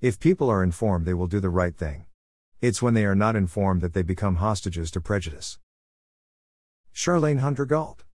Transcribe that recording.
If people are informed, they will do the right thing. It's when they are not informed that they become hostages to prejudice. Charlayne Hunter Gault